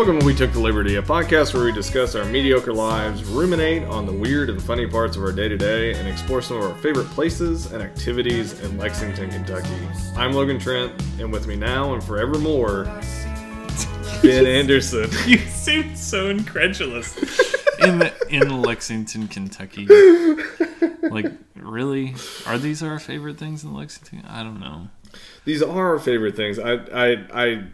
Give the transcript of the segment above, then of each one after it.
Welcome to We Took the Liberty, a podcast where we discuss our mediocre lives, ruminate on the weird and funny parts of our day to day, and explore some of our favorite places and activities in Lexington, Kentucky. I'm Logan Trent, and with me now and forevermore, Ben Anderson. You seem so incredulous. In in Lexington, Kentucky. Like, really? Are these our favorite things in Lexington? I don't know. These are our favorite things. I, I, I,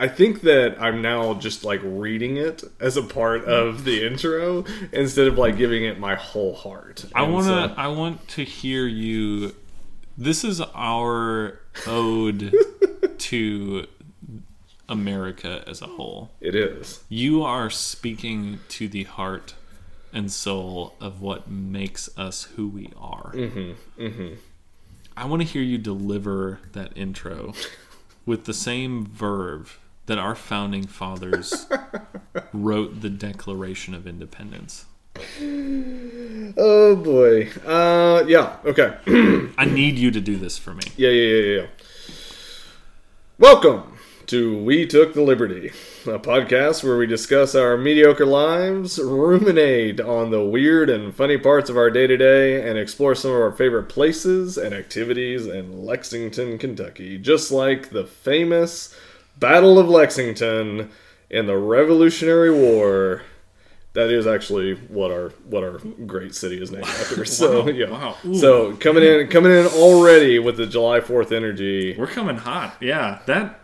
I think that I'm now just like reading it as a part of the intro instead of like giving it my whole heart. I want to so- I want to hear you This is our ode to America as a whole. It is. You are speaking to the heart and soul of what makes us who we are. Mm-hmm, mm-hmm. I want to hear you deliver that intro with the same verve that our founding fathers wrote the Declaration of Independence. Oh boy. Uh, yeah. Okay. I need you to do this for me. Yeah, yeah, yeah, yeah. Welcome to We Took the Liberty, a podcast where we discuss our mediocre lives, ruminate on the weird and funny parts of our day to day, and explore some of our favorite places and activities in Lexington, Kentucky, just like the famous Battle of Lexington in the Revolutionary War. That is actually what our what our great city is named after. So Wow, yeah. wow. Ooh. So coming in coming in already with the July Fourth energy. We're coming hot. Yeah, that.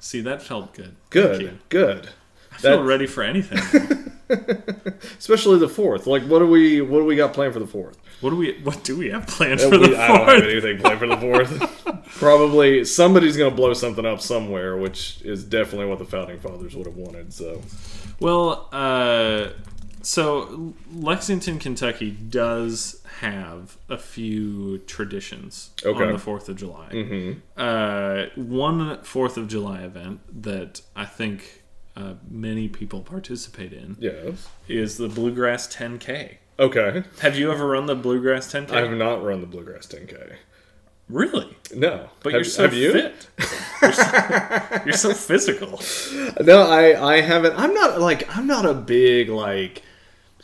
See, that felt good. Good, good. I feel That- ready for anything. Especially the fourth. Like, what do we what do we got planned for the fourth? What do we? What do we have planned for the we- I don't have fourth? anything planned for the fourth. Probably somebody's gonna blow something up somewhere, which is definitely what the founding fathers would have wanted. So Well, uh, so Lexington, Kentucky does have a few traditions Okay. on the Fourth of July. Mm-hmm. Uh, one Fourth of July event that I think uh, many people participate in yes, is the Bluegrass 10K. Okay. Have you ever run the Bluegrass 10K? I have not run the bluegrass 10k. really, No, but have, you're so you? fit. You're so, you're so physical. No, I I haven't. I'm not like I'm not a big like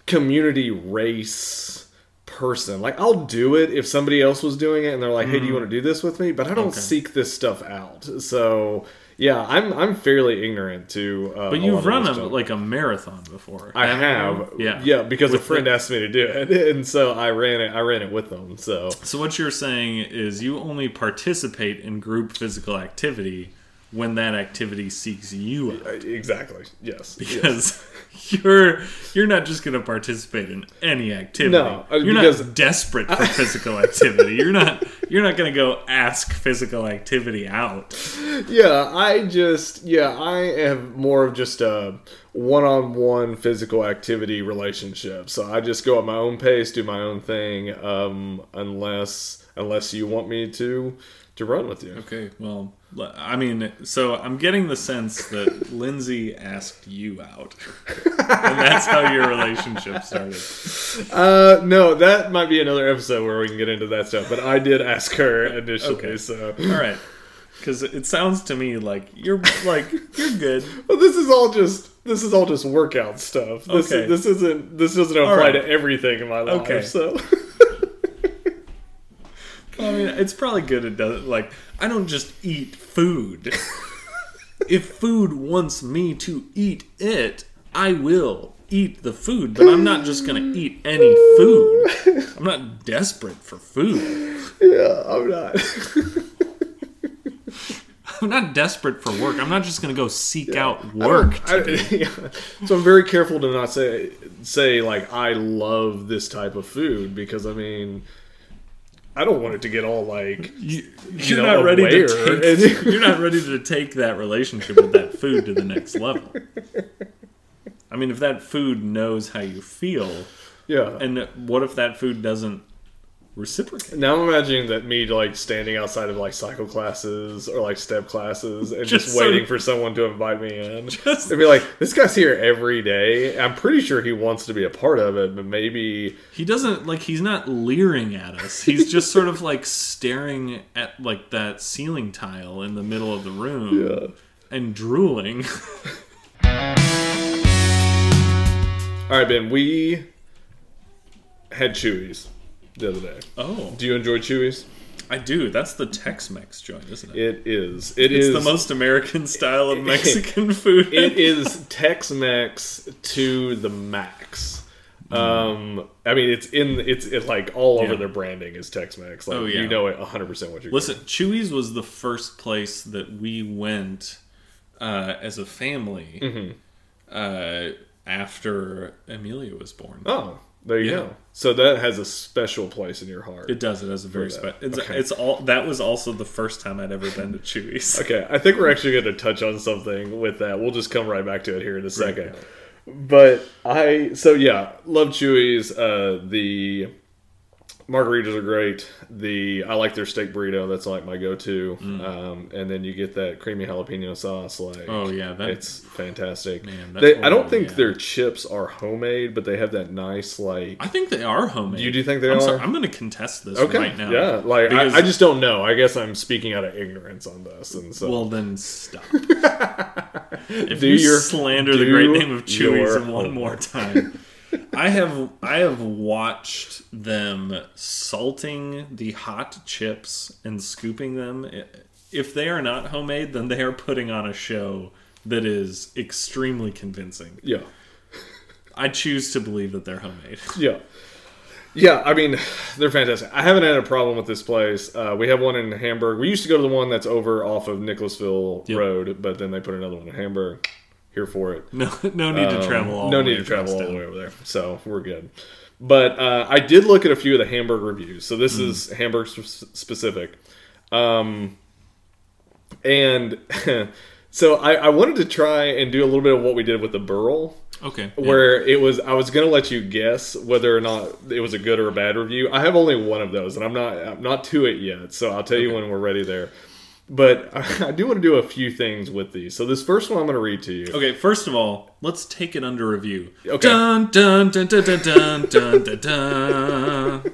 community race person. Like I'll do it if somebody else was doing it and they're like, "Hey, do you want to do this with me?" But I don't Mm. Okay. seek this stuff out. So yeah, I'm I'm fairly ignorant to. Uh, But you've run a, like a marathon before. I haven't you? Yeah. yeah, because a friend the- asked me to do it, and so I ran it. I ran it with them. So So what you're saying is you only participate in group physical activity when that activity seeks you out. uh, exactly, yes, yes. Because you're you're not just going to participate in any activity. No, uh, you're not desperate for physical activity. You're not you're not going to go ask physical activity out. Yeah, I just yeah, I am more of just a one-on-one physical activity relationship. So I just go at my own pace, do my own thing, um, unless unless you want me to to run with you. Okay, well, I mean, so I'm getting the sense that Lindsay asked you out, and that's how your relationship started. Uh, no, that might be another episode where we can get into that stuff. But I did ask her initially, Okay. so All right. Because it sounds to me like you're like you're good. well, this is all just this is all just workout stuff. This, Okay. this isn't this doesn't apply right. to everything in my life. Okay. So I mean, it's probably good. It doesn't like I don't just eat food. if food wants me to eat it, I will eat the food. But I'm not just gonna eat any food. I'm not desperate for food. yeah, I'm not. I'm not desperate for work. I'm not just gonna go seek out I work. I- yeah. So I'm very careful to not say say like I love this type of food because I mean I don't want it to get all like You, you're know, not ready to take. you're not ready to take that relationship with that food to the next level. I mean, if that food knows how you feel, yeah. and what if that food doesn't reciprocate? now I'm imagining that me like standing outside of like cycle classes or like step classes and just, Just so- waiting for someone to invite me in. Just- They'd be like, this guy's here every day. I'm pretty sure he wants to be a part of it, but maybe He doesn't like. He's not leering at us. He's just sort of like staring at like that ceiling tile in the middle of the room yeah. and drooling. All right, Ben. We had Chuy's the other day. Oh, Do you enjoy Chuy's? I do. That's the Tex-Mex joint, isn't it? It is. It it's is the most American style of Mexican food. it is Tex-Mex to the max. Um, I mean, it's in it's it's like all over Yeah. their branding is Tex-Mex. Like Oh, yeah. you know it 100 percent what you're. Listen, Chuy's was the first place that we went uh, as a family Mm-hmm. uh, after Amelia was born. Oh, there you Yeah. go. So that has a special place in your heart. It does. It has a very special. It's, Okay. it's all. That was also the first time I'd ever been to Chuy's. Okay, I think we're actually going to touch on something with that. We'll just come right back to it here in a second. But I, so yeah, love Chuy's. Uh, the margaritas are great. The I like their steak burrito. That's like my go-to. Um, and then you get that creamy jalapeno sauce. Like, Mm. Oh yeah, that it's fantastic. Man, they, I don't think yeah. their chips are homemade, but they have that nice like. I think they are homemade. You do think they I'm are? Sorry, I'm going to contest this Okay, right now. yeah, like Because- I, I just don't know. I guess I'm speaking out of ignorance on this, and so Well, then stop. if Do you your- slander the great name of your one more time, I have I have watched them salting the hot chips and scooping them. If they are not homemade, then they are putting on a show that is extremely convincing. yeah. I choose to believe that they're homemade. Yeah. Yeah, I mean, they're fantastic. I haven't had a problem with this place. Uh, we have one in Hamburg. We used to go to the one that's over off of Nicholasville Yep. Road, but then they put another one in Hamburg. Here for it. No, no need to Um, travel all. no need to travel all the way over there. So we're good. But uh, I did look at a few of the Hamburg reviews. So this is Hamburg specific. Um, and so I, I wanted to try and do a little bit of what we did with the Burl Okay. yeah. where it was I was gonna let you guess whether or not it was a good or a bad review. I have only one of those, and I'm not I'm not to it yet, so I'll tell you when we're ready there. But I, do want to do a few things with these. So this first one I'm going to read to you. Okay, first of all, let's take it under review. Okay. Dun dun dun dun dun dun dun dun. dun.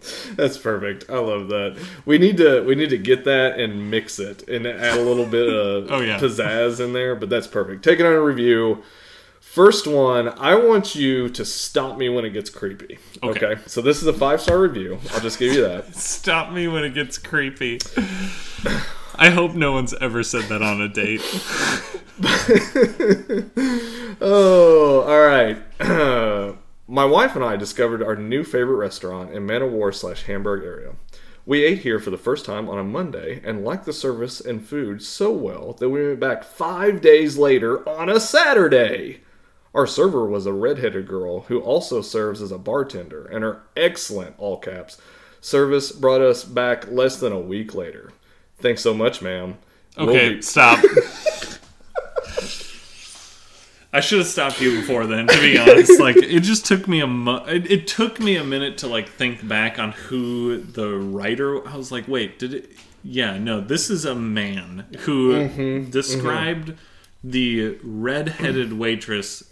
That's perfect. I love that. We need to we need to get that and mix it and add a little bit of oh, yeah. pizzazz in there, but that's perfect. Take it on a review. First one, I want you to stop me when it gets creepy. Okay. okay? So this is a five star review. I'll just give you that. Stop me when it gets creepy. I hope no one's ever said that on a date. Oh, all right. My wife and I discovered our new favorite restaurant in Man o' War slash Hamburg area. We ate here for the first time on a Monday and liked the service and food so well that we went back five days later on a Saturday. Our server was a redheaded girl who also serves as a bartender, and her excellent, all caps, service brought us back less than a week later. Thanks so much, ma'am. We'll Okay, be- stop. I should have stopped you before then. To be honest, like it just took me a mo- it, it took me a minute to like think back on who the writer. I was like, wait, did it? Yeah, no, this is a man who Mm-hmm, described the red-headed waitress,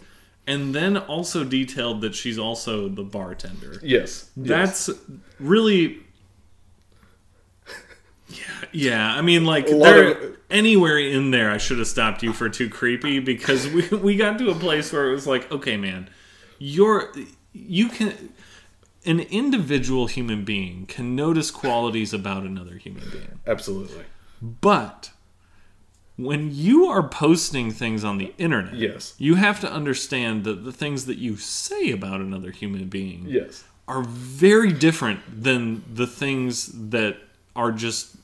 and then also detailed that she's also the bartender. yes. yes. That's really. Yeah, yeah. I mean, like, there, of- anywhere in there, I should have stopped you for too creepy because we we got to a place where it was like, okay, man, you're you can an individual human being can notice qualities about another human being, absolutely. but when you are posting things on the internet, Yes. you have to understand that the things that you say about another human being Yes. are very different than the things that are just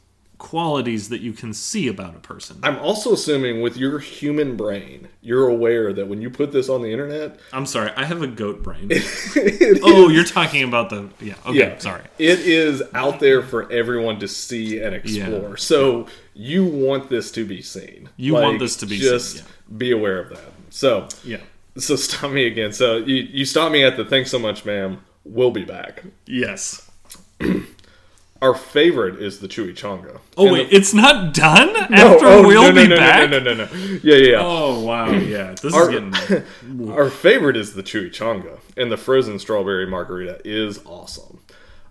qualities that you can see about a person. I'm also assuming with your human brain, you're aware that when you put this on the internet, I'm sorry, I have a goat brain. it oh, is- you're talking about the yeah. Okay, yeah, sorry. It is out there for everyone to see and explore. So you want this to be seen. You want this to be seen, just yeah. be aware of that. So Yeah. so stop me again. So you you stop me at the thanks so much, ma'am. We'll be back. Yes. Our favorite is the chewy chimichanga. Oh And wait, the- it's not done No, after oh, we'll no, no, be no, back. No, no, no, no, no. Yeah, yeah, yeah. Oh wow, yeah. This Our- is getting Our favorite is the chewy chimichanga, and the frozen strawberry margarita is awesome.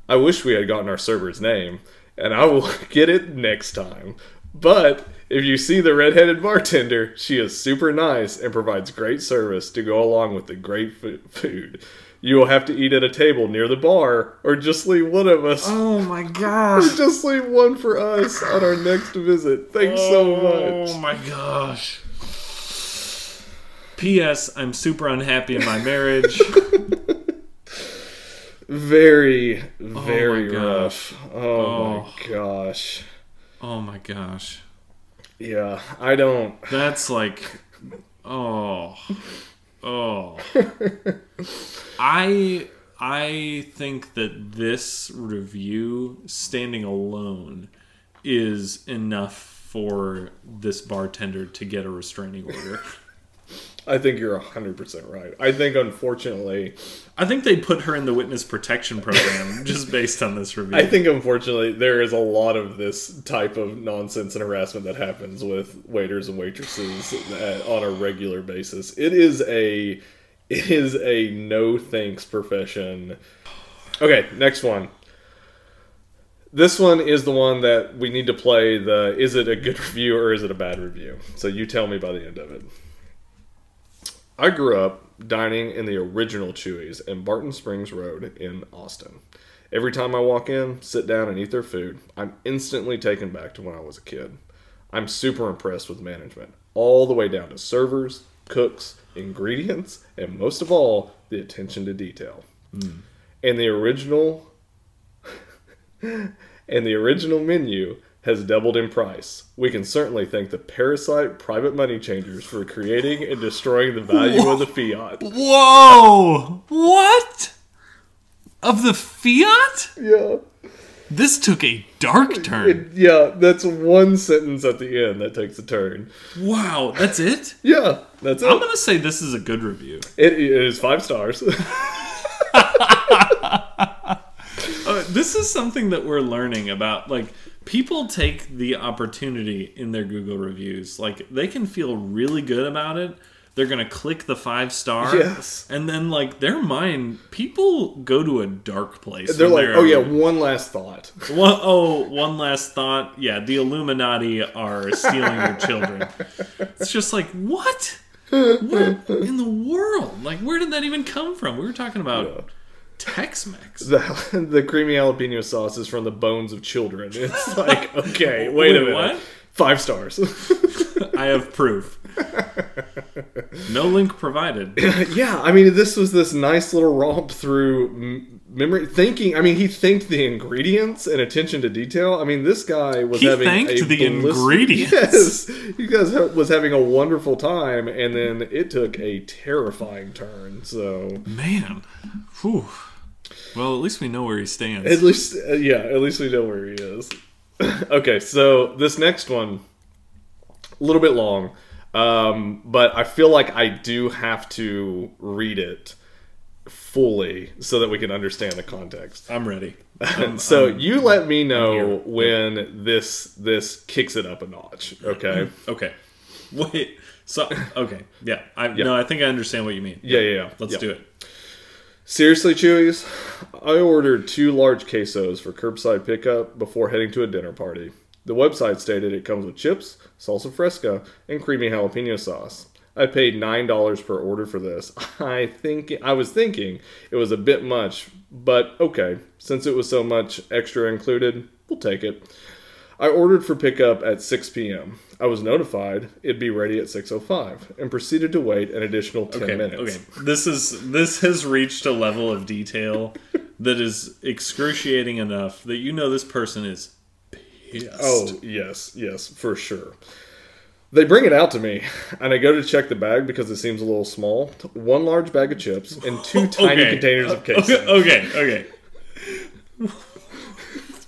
I wish we had gotten our server's name, and I will get it next time. But If you see the redheaded bartender, she is super nice and provides great service to go along with the great food. You will have to eat at a table near the bar, or just leave one of us. Oh my gosh. or Just leave one for us on our next visit. Thanks so oh much. Oh my gosh. P.S. I'm super unhappy in my marriage. Very, oh very gosh. rough. Oh, Oh. my gosh. oh my gosh. Yeah, I don't. That's like, oh, oh. I I think that this review, standing alone, is enough for this bartender to get a restraining order. I think you're 100% right. I think, unfortunately, I think they put her in the witness protection program just based on this review. I think, unfortunately, there is a lot of this type of nonsense and harassment that happens with waiters and waitresses uh, on a regular basis. It is a. It is a no thanks profession. Okay, next one. This one is the one that we need to play the is it a good review or is it a bad review? So you tell me by the end of it. I grew up dining in the original Chuy's in Barton Springs Road in Austin. Every time I walk in, sit down, and eat their food, I'm instantly taken back to when I was a kid. I'm super impressed with management, all the way down to servers, cooks, ingredients, and most of all, the attention to detail. Hmm. And the original and the original menu has doubled in price. We can certainly thank the parasite private money changers for creating and destroying the value of the fiat. Whoa! What? Of the Fiat? Yeah. This took a dark turn. It- yeah, that's one sentence at the end that takes a turn. Wow, that's it? Yeah, that's it. I'm gonna say this is a good review. It, it is five stars. Uh, this is something that we're learning about. Like, people take the opportunity in their Google reviews. Like, they can feel really good about it. They're gonna click the five star, Yes. and then like their mind, people go to a dark place. They're like, oh yeah, one last thought. One, oh, one last thought. Yeah, the Illuminati are stealing your children. It's just like, what? What in the world? Like, where did that even come from? We were talking about Tex Mex. The, the creamy jalapeno sauce is from the bones of children. It's like, okay, wait, a minute. what? Five stars. I have proof. No link provided. yeah, I mean, this was this nice little romp through memory thinking. I mean, he thanked the ingredients and attention to detail. I mean, this guy was He having thanked a the bliss- ingredients. Yes, he guys was having a wonderful time, and then it took a terrifying turn. So Man. Whew. Well, at least we know where he stands. at least, uh, yeah, at least we know where he is. okay, so this next one, a little bit long, um, but I feel like I do have to read it fully so that we can understand the context. I'm ready. so you let me know when this this kicks it up a notch. Okay. Okay. Wait. So okay. Yeah. I no, I think I understand what you mean. Yeah, yeah, yeah. Let's Yeah. do it. Seriously, Chuy's, I ordered two large quesos for curbside pickup before heading to a dinner party. The website stated it comes with chips, salsa fresca, and creamy jalapeno sauce. I paid nine dollars per order for this. I think I was thinking it was a bit much, but okay, since it was so much extra included, we'll take it. I ordered for pickup at 6 p.m. I was notified it'd be ready at 6:05 and proceeded to wait an additional 10 Okay. minutes. Okay. This is this has reached a level of detail that is excruciating enough that you know this person is pissed. Oh, yes, yes, for sure. They bring it out to me, and I go to check the bag because it seems a little small. One large bag of chips and two tiny Okay. containers of Okay. Okay. Okay.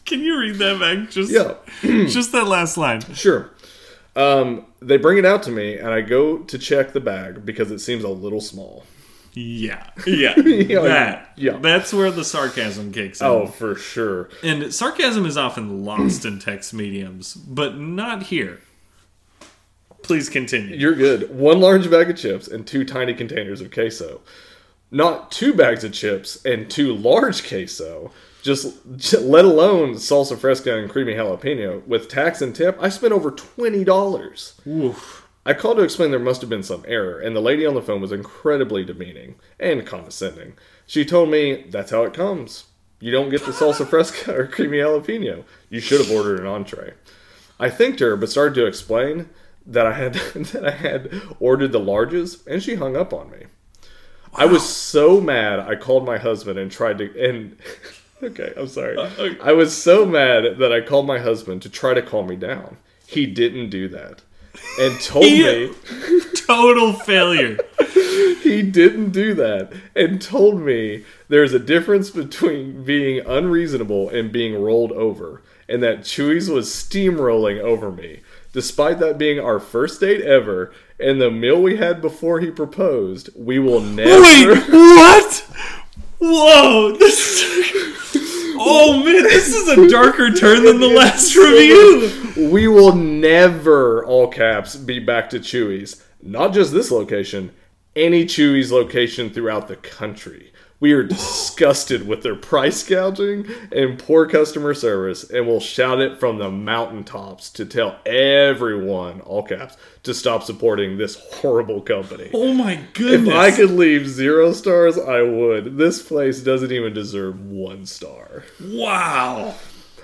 Can you read that back? Just Yeah, just that last line. sure. Um, they bring it out to me, and I go to check the bag because it seems a little small. Yeah. Yeah. Yeah, that. yeah. That's where the sarcasm kicks in. Oh, for sure. And sarcasm is often lost in text mediums, but not here. Please continue. You're good. One large bag of chips and two tiny containers of queso. Not two bags of chips and two large queso, Just, j- let alone salsa fresca and creamy jalapeno. With tax and tip, I spent over twenty dollars. Oof. I called to explain there must have been some error, and the lady on the phone was incredibly demeaning and condescending. She told me that's how it comes. You don't get the salsa fresca or creamy jalapeno. You should have ordered an entree. I thanked her, but started to explain that I had that I had ordered the larges, and she hung up on me. I was so mad. I called my husband and tried to and. Okay, I'm sorry. Uh, okay. I was so mad that I called my husband to try to calm me down. He didn't do that, and told me Total failure. he didn't do that and told me there's a difference between being unreasonable and being rolled over and that Chuy's was steamrolling over me despite that being our first date ever and the meal we had before he proposed we will never Wait, what? Whoa! This. Oh man, this is a darker turn than the last review. we will never all caps be back to Chuy's not just this location any Chuy's location throughout the country we are disgusted with their price gouging and poor customer service and will shout it from the mountaintops to tell everyone all caps to stop supporting this horrible company Oh my goodness. if goodness! I could leave zero stars, I would. This place doesn't even deserve one star. Wow.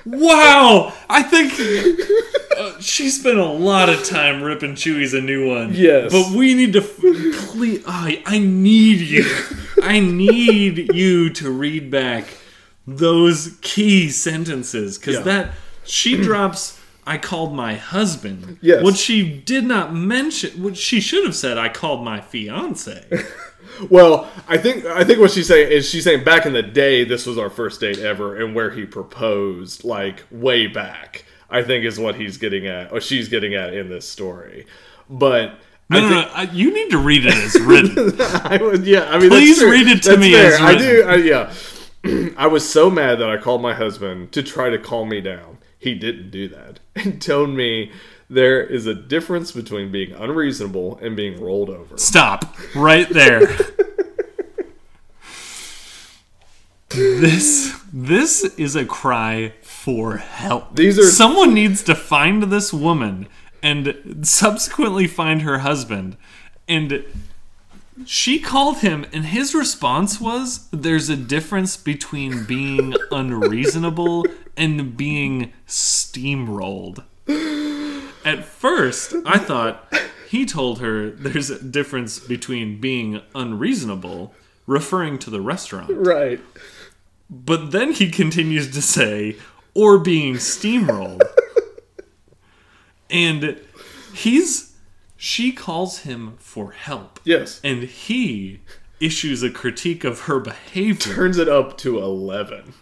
Wow. I think uh, she spent a lot of time ripping Chuy's a new one. Yes. But we need to please. I, I need you. I need you to read back those key sentences because Yeah. that she drops. I called my husband. Yes. What she did not mention, what she should have said, I called my fiance. Well, I think I think what she's saying is she's saying back in the day this was our first date ever and where he proposed like way back. I think is what he's getting at or she's getting at in this story. But No, I no, think, no. I, you need to read it as written. I would, yeah, I mean, Please read it to That's me fair. as I do, I, yeah. I was so mad that I called my husband to try to calm me down. He didn't do that and told me there is a difference between being unreasonable and being rolled over. Stop right there. this this is a cry for help. These are- someone needs to find this woman and subsequently find her husband and she called him and his response was there's a difference between being unreasonable and being steamrolled. At first, I thought he told her there's a difference between being unreasonable, referring to the restaurant. Right. But then he continues to say, or being steamrolled. and he's, she calls him for help. Yes. And he issues a critique of her behavior. Turns it up to 11.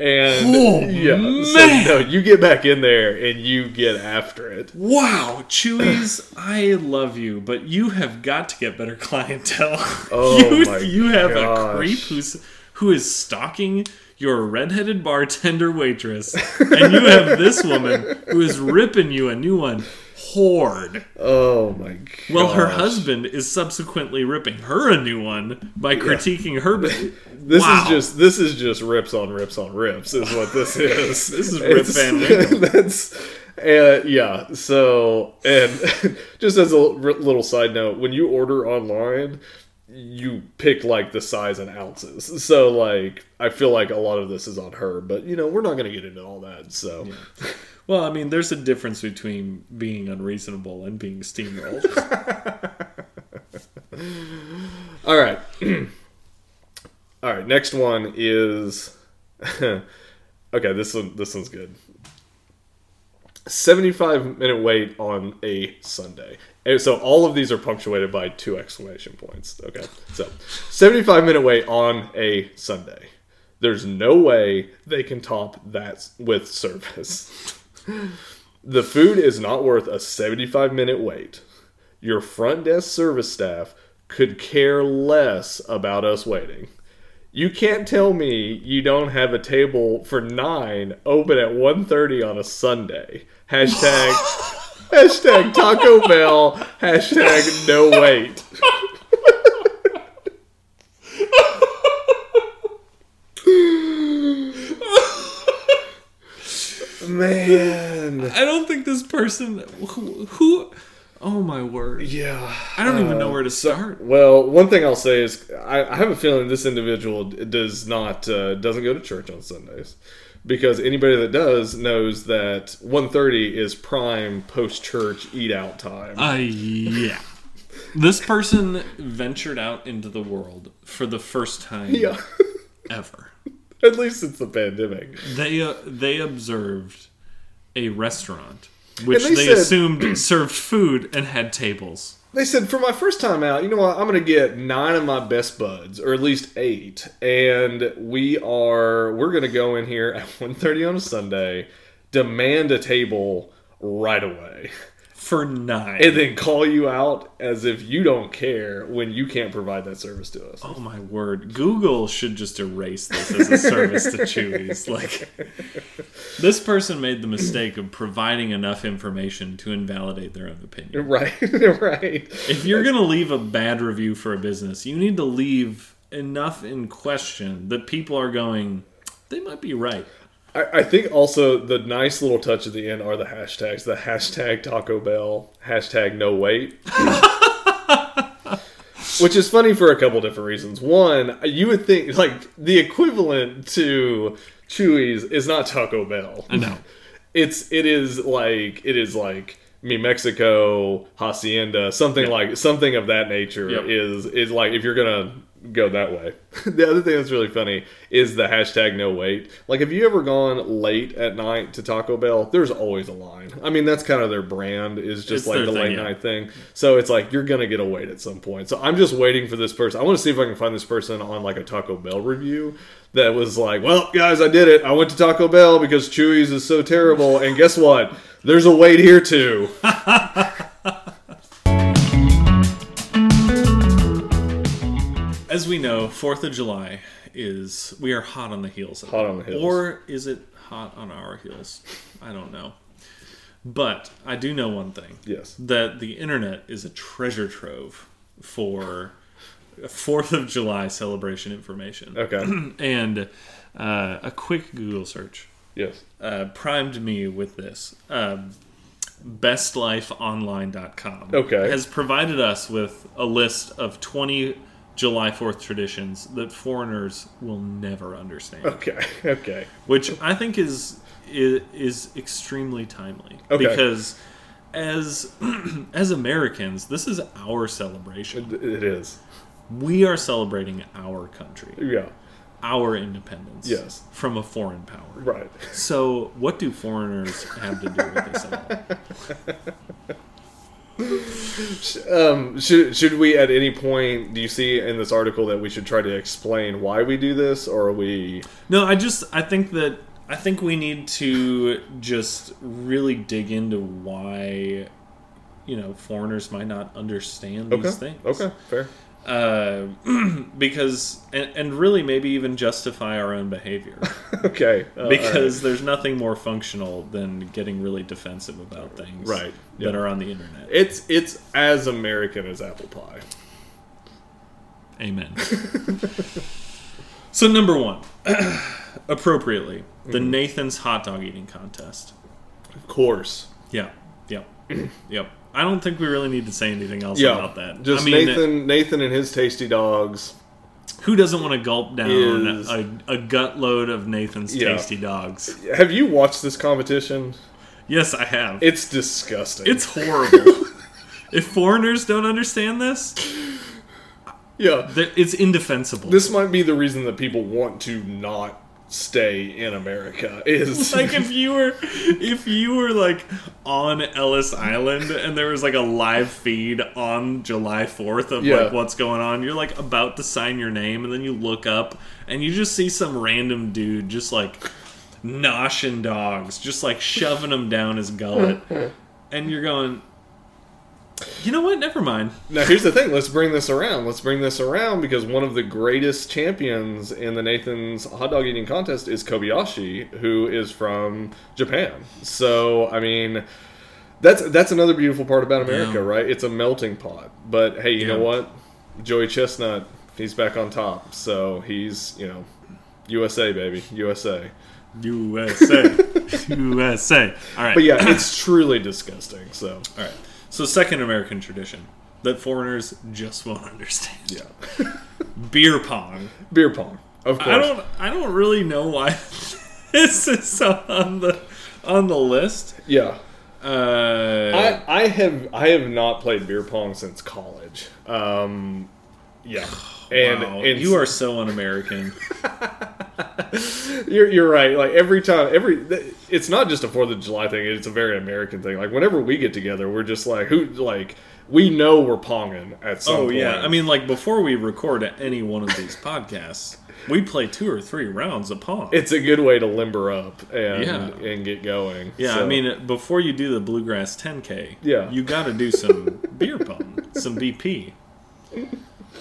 And Oh, yeah, man. so no, you get back in there and you get after it. Wow, Chuy's, I love you, but you have got to get better clientele. Oh you, my you have a creep who's who is stalking your redheaded bartender waitress, and you have this woman who is ripping you a new one. Horde. Oh my god. Well, her husband is subsequently ripping her a new one by critiquing her. be- This Wow. is just this is just rips on rips on rips is what this is. This is Rip Van That's uh, yeah. So and just as a little side note, when you order online, you pick like the size and ounces. So like I feel like a lot of this is on her, but you know we're not going to get into all that. So Well, I mean, there's a difference between being unreasonable and being steamrolled. all right, all right. Next one is okay. This one this one's good. 75 minute wait on a Sunday. And so all of these are punctuated by two exclamation points. Okay. So 75 minute wait on a Sunday. There's no way they can top that with service. the food is not worth a 75 minute wait. Your front desk service staff could care less about us waiting. You can't tell me you don't have a table for nine open at 1.30 on a Sunday. Hashtag hashtag Taco Bell. Hashtag no wait. man. I don't think this person who, who oh my word. Yeah. I don't even know Uh, where to start. Well, one thing I'll say is I, I have a feeling this individual does not uh, doesn't go to church on Sundays because anybody that does knows that 1.30 is prime post church eat out time. Uh, yeah. This person ventured out into the world for the first time yeah, ever. at least it's the pandemic. They uh, they observed a restaurant which And they, they said- assumed served food and had tables. They said for my first time out, you know what? I'm going to get nine of my best buds, or at least eight, and we are we're going to go in here at 1.30 on a Sunday, demand a table right away. For nine. and then call you out as if you don't care when you can't provide that service to us. Oh my word! Google should just erase this as a service to Chuy's. Like, this person made the mistake of providing enough information to invalidate their own opinion. Right, right. If you're gonna leave a bad review for a business, you need to leave enough in question that people are going, they might be right. I, I think also the nice little touch at the end are the hashtags. The hashtag Taco Bell, hashtag No Wait. Which is funny for a couple different reasons. One, you would think like the equivalent to Chuy's is not Taco Bell. I know. it's it is like it is like Mi Mexico Hacienda something like something of that nature Yep. is is like if you're gonna go that way. the other thing that's really funny is the hashtag no wait. Like have you ever gone late at night to Taco Bell? There's always a line. I mean that's kind of their brand is just It's like the thing, late yeah. night thing. So it's like you're gonna get a wait at some point. So I'm just waiting for this person. I want to see if I can find this person on like a Taco Bell review that was like, well, guys, I did it. I went to Taco Bell because Chuy's is so terrible, and guess what? There's a wait here too. As we know, Fourth of July is we are hot on the heels. Of Hot it. on the heels. or is it hot on our heels? I don't know. But I do know one thing: Yes. that the internet is a treasure trove for Fourth of July celebration information. Okay. And uh, a quick Google search Yes. uh, primed me with this. Um, BestLifeOnline.com Okay. has provided us with a list of 20 July 4th traditions that foreigners will never understand, Okay. Okay. which I think is is, is extremely timely Okay. because as as Americans, this is our celebration. It it is. We are celebrating our country, Yeah. our independence Yes. from a foreign power. Right. So, what do foreigners have to do with this at all? Um, should should we at any point do you see in this article that we should try to explain why we do this, or are we? No, I just I think that I think we need to just really dig into why you know foreigners might not understand Okay. these things. Okay. Fair. Uh, because and, and really maybe even justify our own behavior Okay. Uh, because there's nothing more functional than getting really defensive about things Right. that Yeah. are on the internet. it's it's as American as apple pie. Amen. so number one, appropriately, the Mm-hmm. Nathan's hot dog eating contest. Of course. Yeah, yep, yep. I don't think we really need to say anything else Yeah. about that. Just I mean, Nathan Nathan and his tasty dogs. who doesn't want to gulp down Is- a, a gut load of Nathan's Yeah. tasty dogs? Have you watched this competition? Yes, I have. It's disgusting. it's horrible. if foreigners don't understand this, yeah. it's indefensible. This might be the reason that people want to not stay in America. Is like if you were if you were like on Ellis Island and there was like a live feed on July 4th of Yeah. like what's going on you're like about to sign your name and then you look up and you just see some random dude just like noshing dogs just like shoving them down his gullet and you're going you know what never mind Now here's the thing. Let's bring this around. Let's bring this around because one of the greatest champions in the Nathan's hot dog eating contest is Kobayashi, who is from Japan. So I mean, that's that's another beautiful part about America, Yeah. right? It's a melting pot. But hey, you know what? Joey Chestnut, he's back on top. So he's you know, USA baby, USA. USA USA. All right. But yeah, it's truly disgusting. So All right. So, second American tradition that foreigners just won't understand. yeah, Beer pong. beer pong. Of course. I don't. I don't really know why this is on the on the list. Yeah. Uh, I, I have I have not played beer pong since college. Um, yeah, and, wow, and you are so un-American. you're you're right. Like every time, every it's not just a Fourth of July thing. It's a very American thing. Like whenever we get together, we're just like who like we know we're ponging at some oh point. yeah, I mean, like before we record any one of these podcasts, we play two or three rounds of pong. it's a good way to limber up and Yeah. and get going. yeah, So, I mean, before you do the bluegrass 10k, Yeah. you got to do some beer pong, some BP,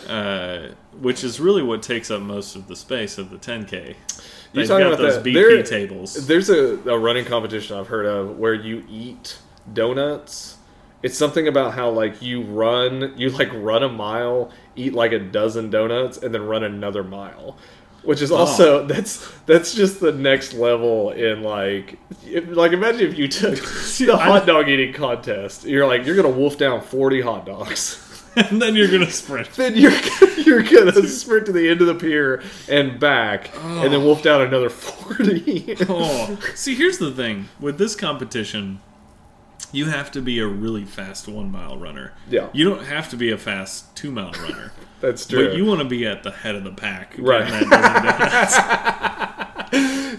uh, which is really what takes up most of the space of the 10k. You They've talking got about those that? BP There- tables. There's a, a running competition I've heard of where you eat donuts. It's something about how like you run, you like run a mile, eat like a dozen donuts, and then run another mile. Which is also that's that's just the next level in like if, like imagine if you took the hot dog eating contest. You're like you're gonna wolf down forty hot dogs. and then you're gonna sprint. then you're you're gonna sprint to the end of the pier and back, and then oh. wolf down another forty. Oh, see, here's the thing with this competition, you have to be a really fast one mile runner. Yeah. You don't have to be a fast two mile runner. That's true. But you want to be at the head of the pack. Right.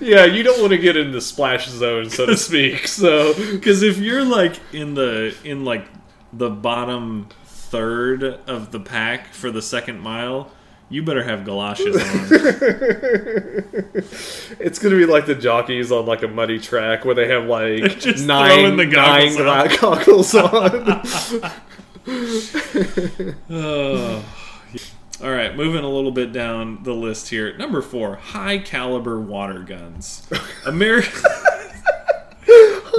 yeah, you don't want to get in the splash zone, so to speak. So Because if you're like in the in like the bottom third of the pack for the second mile, you better have galoshes on. it's gonna be like the jockeys on like a muddy track where they have like Just nine, the nine goggles on. goggles on. Oh. All right, moving a little bit down the list here. Number four, high caliber water guns. America.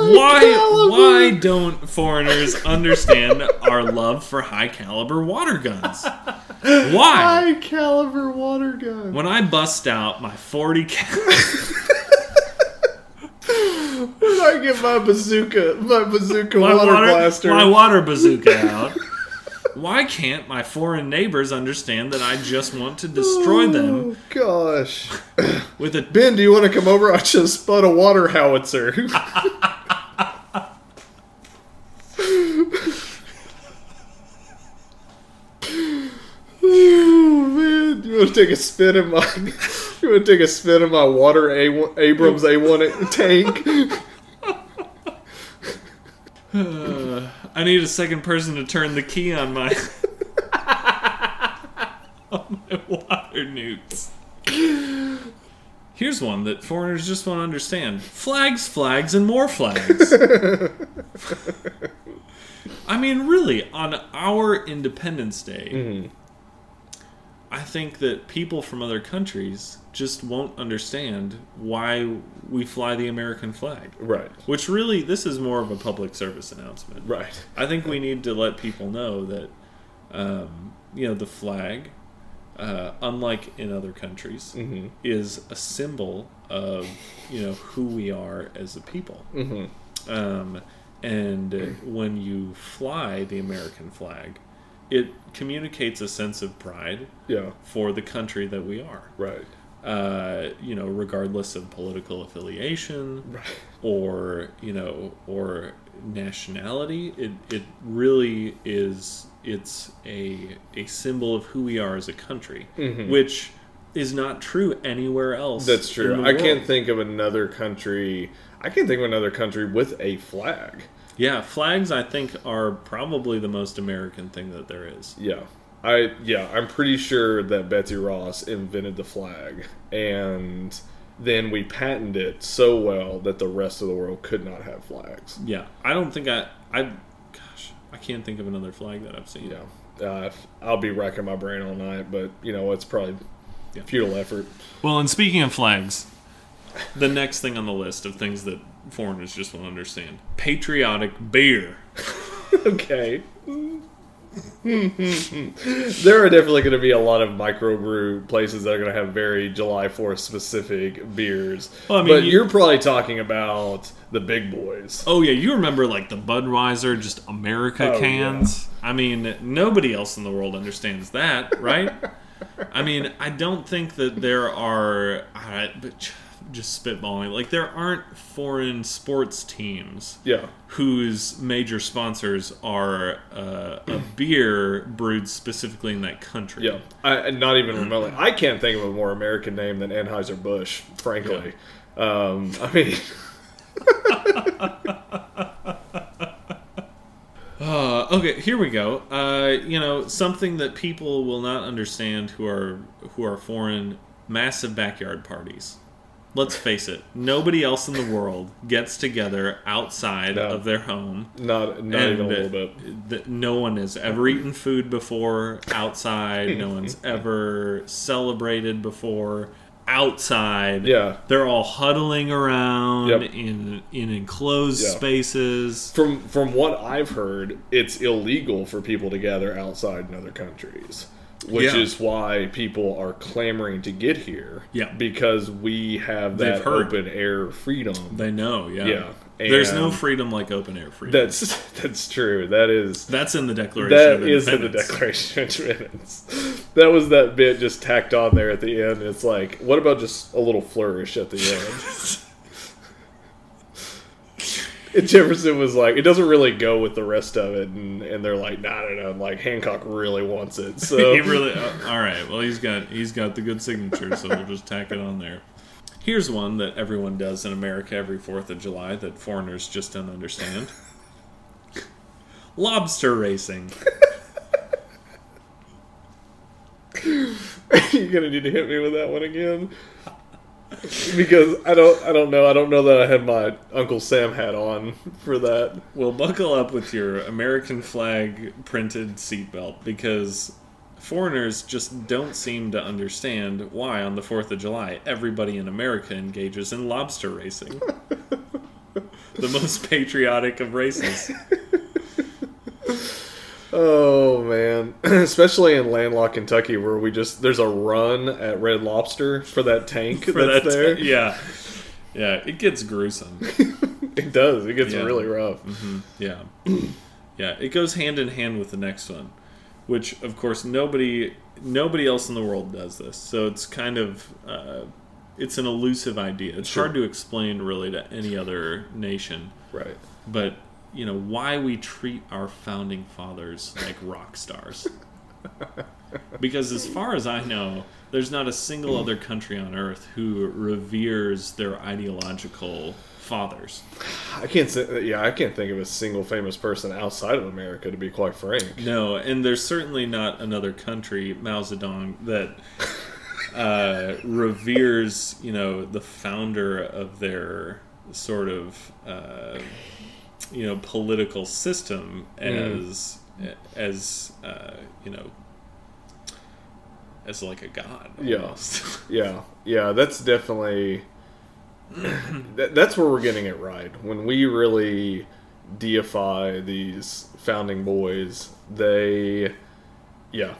Why? caliber. Why don't foreigners understand our love for high caliber water guns? Why? High caliber water gun. When I bust out my 40 cal, When I get my bazooka, my bazooka my water, water, blaster. my water bazooka out, why can't my foreign neighbors understand that I just want to destroy oh, them Oh, gosh. with a Ben, do you want to come over? I just spun a water howitzer. oh man, you want to take a spin in my? You want to take a spin in my water A1, Abrams A1 tank? Uh, I need a second person to turn the key on my on my water nukes. Here's one that foreigners just won't understand: flags, flags, and more flags. I mean, really, on our Independence Day, I think that people from other countries just won't understand why we fly the American flag. Right, Which really, this is more of a public service announcement. right. I think we need to let people know that, um, you know, the flag, uh, unlike in other countries, Mm-hmm. is a symbol of, you know, who we are as a people. Mm-hmm. Um, and when you fly the American flag, it communicates a sense of pride Yeah, for the country that we are. right. Uh, you know, regardless of political affiliation Right. or you know or nationality it, it really is it's a a symbol of who we are as a country which is not true anywhere else Mm-hmm. That's true. I can't think of another country. I can't think of another country with a flag. Yeah flags i think are probably the most american thing that there is Yeah. I yeah, I'm pretty sure that Betsy Ross invented the flag and then we patented it so well that the rest of the world could not have flags. yeah i don't think i i gosh i can't think of another flag that i've seen Yeah. Uh, I'll be racking my brain all night, but you know, it's probably Yeah. futile effort. well and speaking of flags the next thing on the list of things that foreigners just won't understand patriotic beer okay. there are definitely going to be a lot of microbrew places that are going to have very July 4th specific beers. Well, I mean, but you- are probably talking about the big boys. Oh yeah, you remember like the Budweiser just America Oh, cans? I mean, nobody else in the world understands that, right? I mean, I don't think that there are uh, but just spitballing. Like there aren't foreign sports teams Yeah. whose major sponsors are uh, a beer brewed specifically in that country. Yeah. I, not even remotely. I can't think of a more American name than Anheuser-Busch, frankly. Um, I mean, Uh, okay, here we go. Uh, you know, something that people will not understand who are who are foreign massive backyard parties. Let's face it, nobody else in the world gets together outside No. of their home. not, not even a little bit. th- no one has ever eaten food before outside. no one's ever celebrated before outside. Yeah. They're all huddling around Yep. in in enclosed Yeah. spaces. From from what I've heard, it's illegal for people to gather outside in other countries, which Yeah. is why people are clamoring to get here. Yeah. because we have that open air freedom. They know, yeah. Yeah, There's no freedom like open air freedom. That's that's true. That is That's in the Declaration that is in the Declaration of Independence. That was that bit just tacked on there at the end. It's like, what about just a little flourish at the end? And Jefferson was like, it doesn't really go with the rest of it, and, and they're like, nah, no, no, like Hancock really wants it, so he really. uh, all right. Well, he's got he's got the good signature, so we'll just tack it on there. Here's one that everyone does in America every Fourth of July that foreigners just don't understand. Lobster racing. you're gonna need to hit me with that one again. Because I don't, I don't know, I don't know that I had my Uncle Sam hat on for that. Well, buckle up with your American flag printed seatbelt because foreigners just don't seem to understand why on the 4th of July everybody in America engages in lobster racing. the most patriotic of races. Oh man, especially in landlocked Kentucky, where we just there's a run at Red Lobster for that tank For that's that- there. yeah. Yeah, it gets gruesome. It does. It gets Yeah. really rough. Yeah. Yeah, it goes hand in hand with the next one, which of course nobody nobody else in the world does this. So it's kind of uh, it's an elusive idea. It's Sure. hard to explain really to any other nation. Right. But you know why we treat our founding fathers like rock stars. because as far as I know, there's not a single other country on earth who reveres their ideological fathers. I can't say. Yeah, I can't think of a single famous person outside of America, to be quite frank. No, and there's certainly not another country, Mao Zedong, that uh, reveres, you know, the founder of their sort of, uh, you know, political system as, as uh, you know, as like a god. Yeah. Yeah, yeah, that's definitely. that, that's where we're getting it right. When we really deify these founding boys, they, yeah,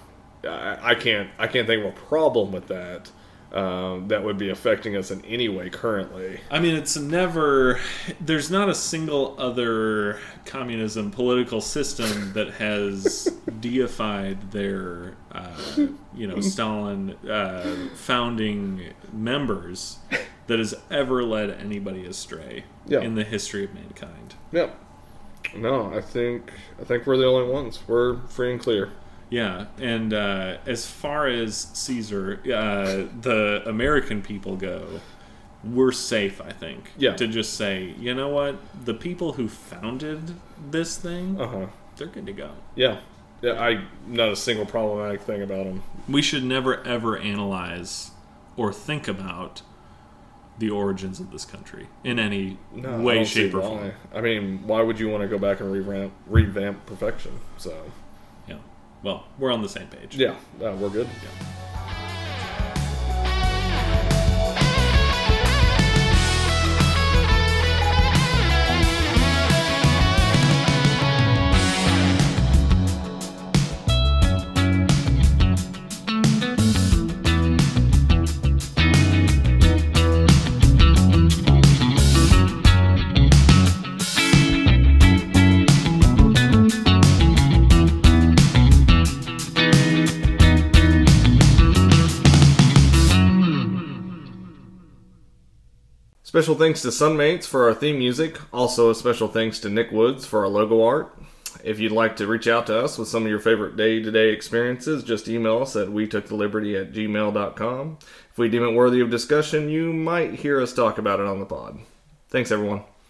I, I can't, I can't think of a problem with that. Um, that would be affecting us in any way currently. I mean, it's never. There's not a single other communism political system that has deified their, uh, you know, Stalin uh, founding members that has ever led anybody astray Yeah. in the history of mankind. Yep. No, I think I think we're the only ones. We're free and clear. Yeah, and uh, as far as Caesar, uh, the American people go, we're safe. I think. Yeah. To just say, you know what, the people who founded this thing, Uh huh. they're good to go. Yeah. Yeah. I not a single problematic thing about them. We should never ever analyze or think about the origins of this country in any No, way, shape, or form. I mean, why would you want to go back and revamp revamp perfection? So. Well, we're on the same page. yeah, uh, we're good. Special thanks to Sunmates for our theme music. Also, a special thanks to Nick Woods for our logo art. If you'd like to reach out to us with some of your favorite day to day experiences, just email us at we took the liberty at gmail.com. If we deem it worthy of discussion, you might hear us talk about it on the pod. Thanks, everyone.